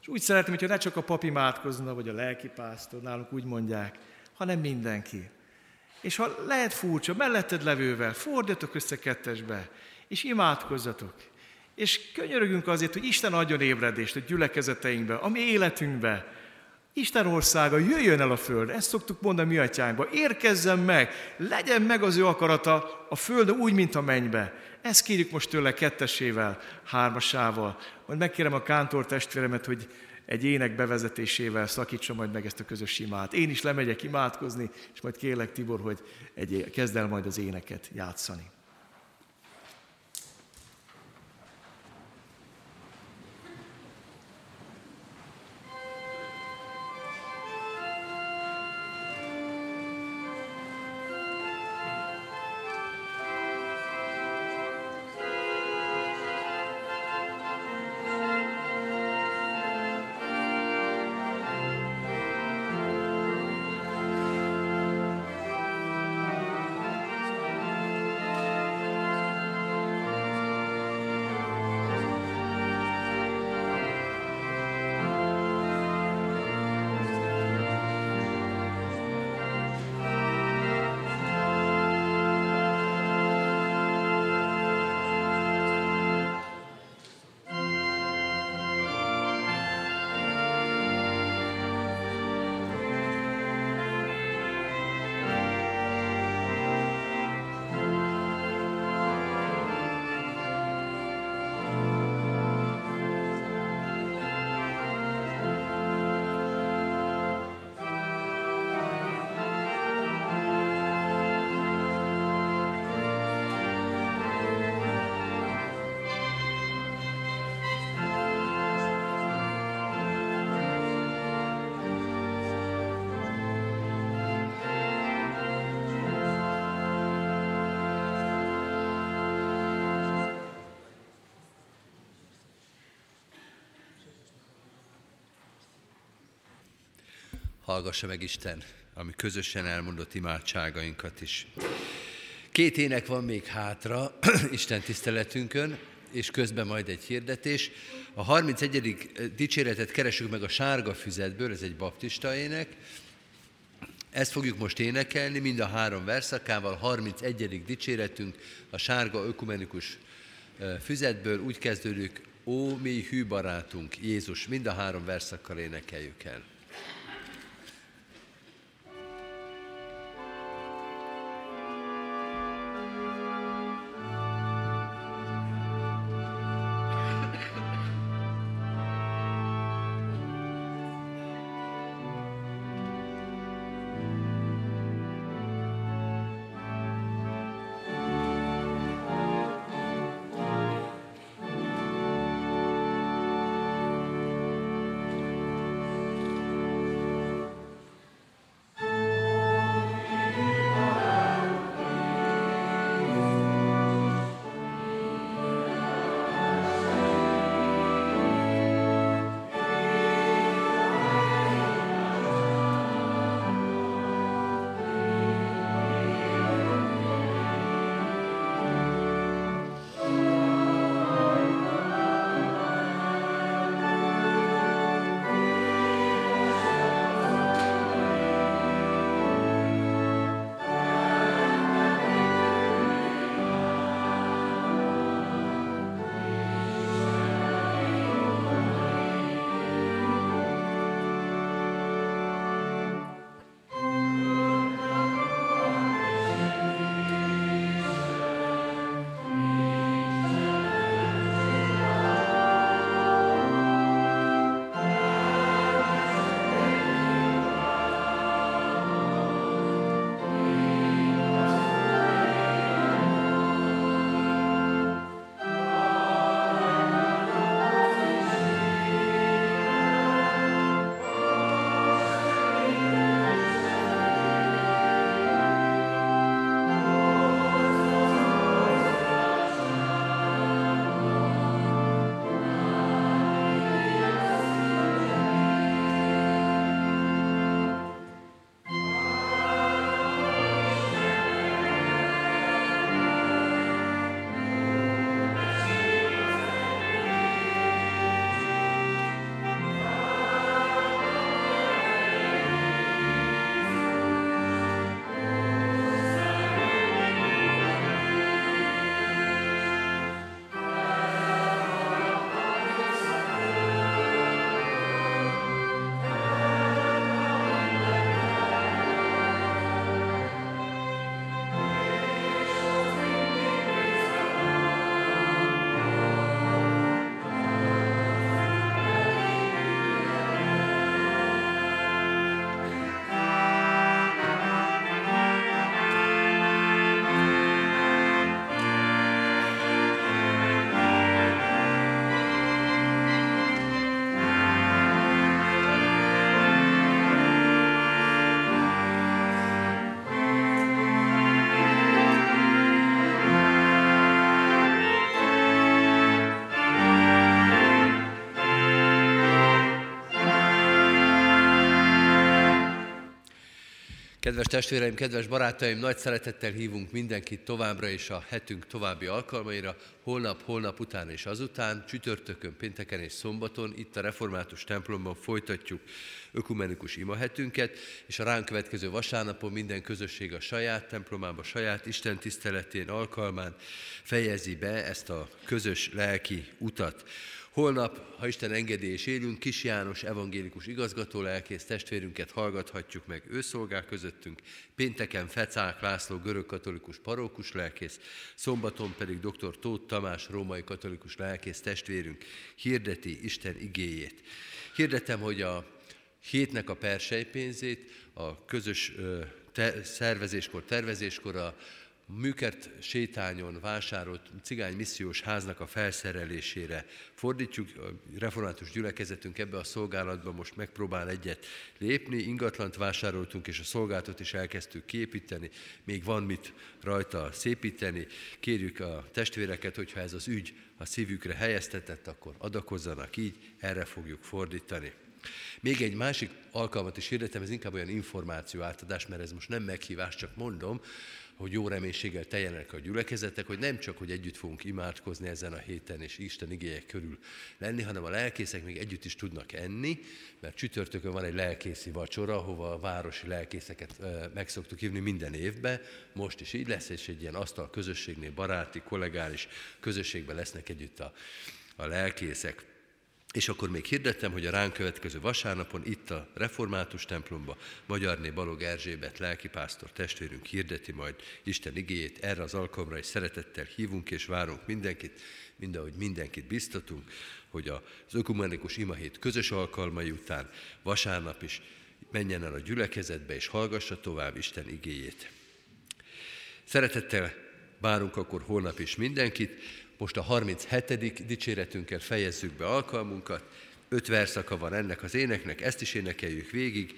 És úgy szeretném, hogyha ne csak a pap imádkozna, vagy a lelkipásztor, nálunk úgy mondják, hanem mindenki. És ha lehet furcsa, melletted levővel, fordjatok össze kettesbe, és imádkozzatok. És könyörögünk azért, hogy Isten adjon ébredést a gyülekezeteinkbe, a mi életünkbe, Isten országa jöjjön el a földre, ezt szoktuk mondani mi atyánkba, érkezzen meg, legyen meg az ő akarata a földön úgy, mint a mennybe. Ezt kérjük most tőle kettesével, hármasával. Majd megkérem a kántor testvéremet, hogy egy ének bevezetésével szakítsa majd meg ezt a közös imát. Én is lemegyek imádkozni, és majd kérlek Tibor, hogy egy, kezd el majd az éneket játszani. Hallgassa meg Isten, ami közösen elmondott imádságainkat is. Két ének van még hátra Isten tiszteletünkön, és közben majd egy hirdetés. A 31. dicséretet keresünk meg a sárga füzetből, ez egy baptista ének. Ezt fogjuk most énekelni, mind a három verszakával. 31. dicséretünk a sárga ökumenikus füzetből úgy kezdődik, Ó, mi hű barátunk, Jézus, mind a három verszakkal énekeljük el. Kedves testvéreim, kedves barátaim, nagy szeretettel hívunk mindenkit továbbra is a hetünk további alkalmaira, holnap, holnap után és azután, csütörtökön, pénteken és szombaton, itt a Református templomban folytatjuk ökumenikus imahetünket, és a ránk következő vasárnapon minden közösség a saját templomába, saját Isten tiszteletén, alkalmán fejezi be ezt a közös lelki utat. Holnap, ha Isten engedi és élünk, Kis János evangélikus igazgató lelkész testvérünket hallgathatjuk meg ő szolgál közöttünk, pénteken Fecák László görög-katolikus parókus lelkész, szombaton pedig dr. Tóth Tamás római katolikus lelkész testvérünk hirdeti Isten igéjét. Hirdetem, hogy a hétnek a persejpénzét a közös te- szervezéskor, tervezéskor a Műkert sétányon vásárolt cigány missziós háznak a felszerelésére fordítjuk. A református gyülekezetünk ebbe a szolgálatba most megpróbál egyet lépni. Ingatlant vásároltunk, és a szolgáltat is elkezdtük képíteni. Még van mit rajta szépíteni. Kérjük a testvéreket, hogyha ez az ügy a szívükre helyeztetett, akkor adakozzanak így, erre fogjuk fordítani. Még egy másik alkalmat is hirdetem, ez inkább olyan információ átadás, mert ez most nem meghívás, csak mondom, hogy jó reménységgel teljenek a gyülekezetek, hogy nem csak, hogy együtt fogunk imádkozni ezen a héten és Isten igények körül lenni, hanem a lelkészek még együtt is tudnak enni, mert csütörtökön van egy lelkészi vacsora, ahova a városi lelkészeket meg szoktuk hívni minden évben, most is így lesz, és egy ilyen asztal közösségnél, baráti, kollegális közösségben lesznek együtt a, a lelkészek. És akkor még hirdettem, hogy a ránk következő vasárnapon itt a református templomba Magyarné Balog Erzsébet lelkipásztor testvérünk hirdeti majd Isten igéjét. Erre az alkalomra is szeretettel hívunk és várunk mindenkit, ahogy mindenkit biztatunk, hogy az ökumenikus imahét közös alkalmai után vasárnap is menjen el a gyülekezetbe és hallgassa tovább Isten igéjét. Szeretettel várunk akkor holnap is mindenkit. Most a 37. dicséretünkkel fejezzük be alkalmunkat. Öt verszaka van ennek az éneknek, ezt is énekeljük végig.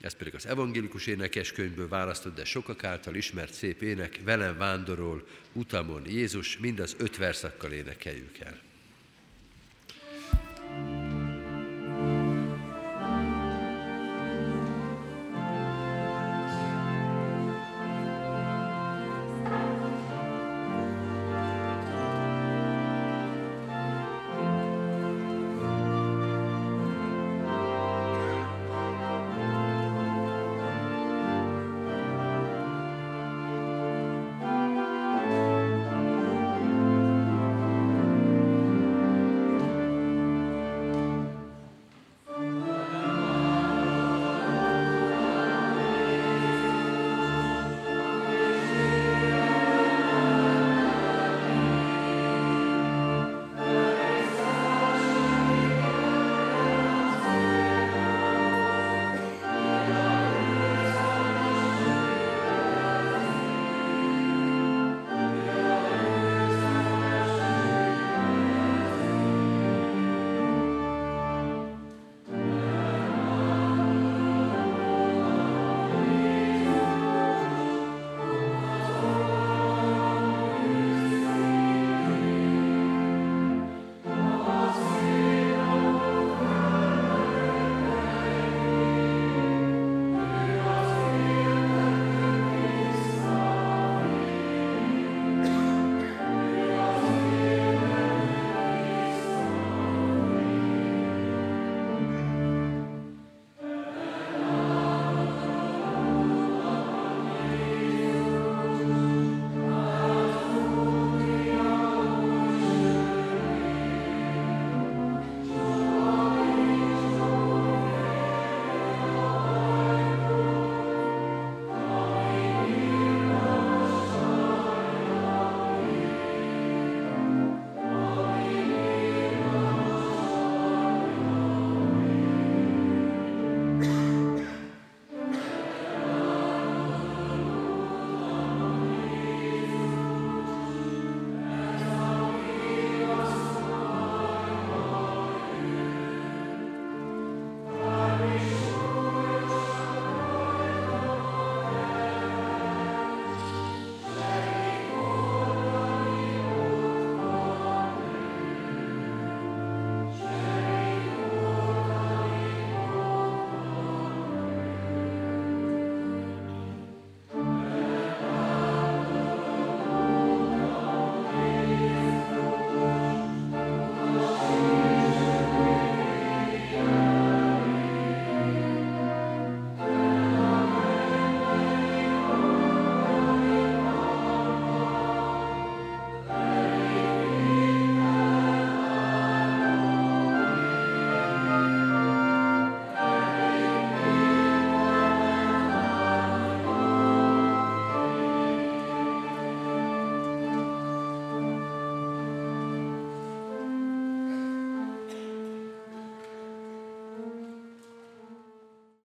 Ez pedig az evangélikus énekeskönyvből választott, de sokak által ismert szép ének, velem vándorol, utamon Jézus, mind az öt verszakkal énekeljük el.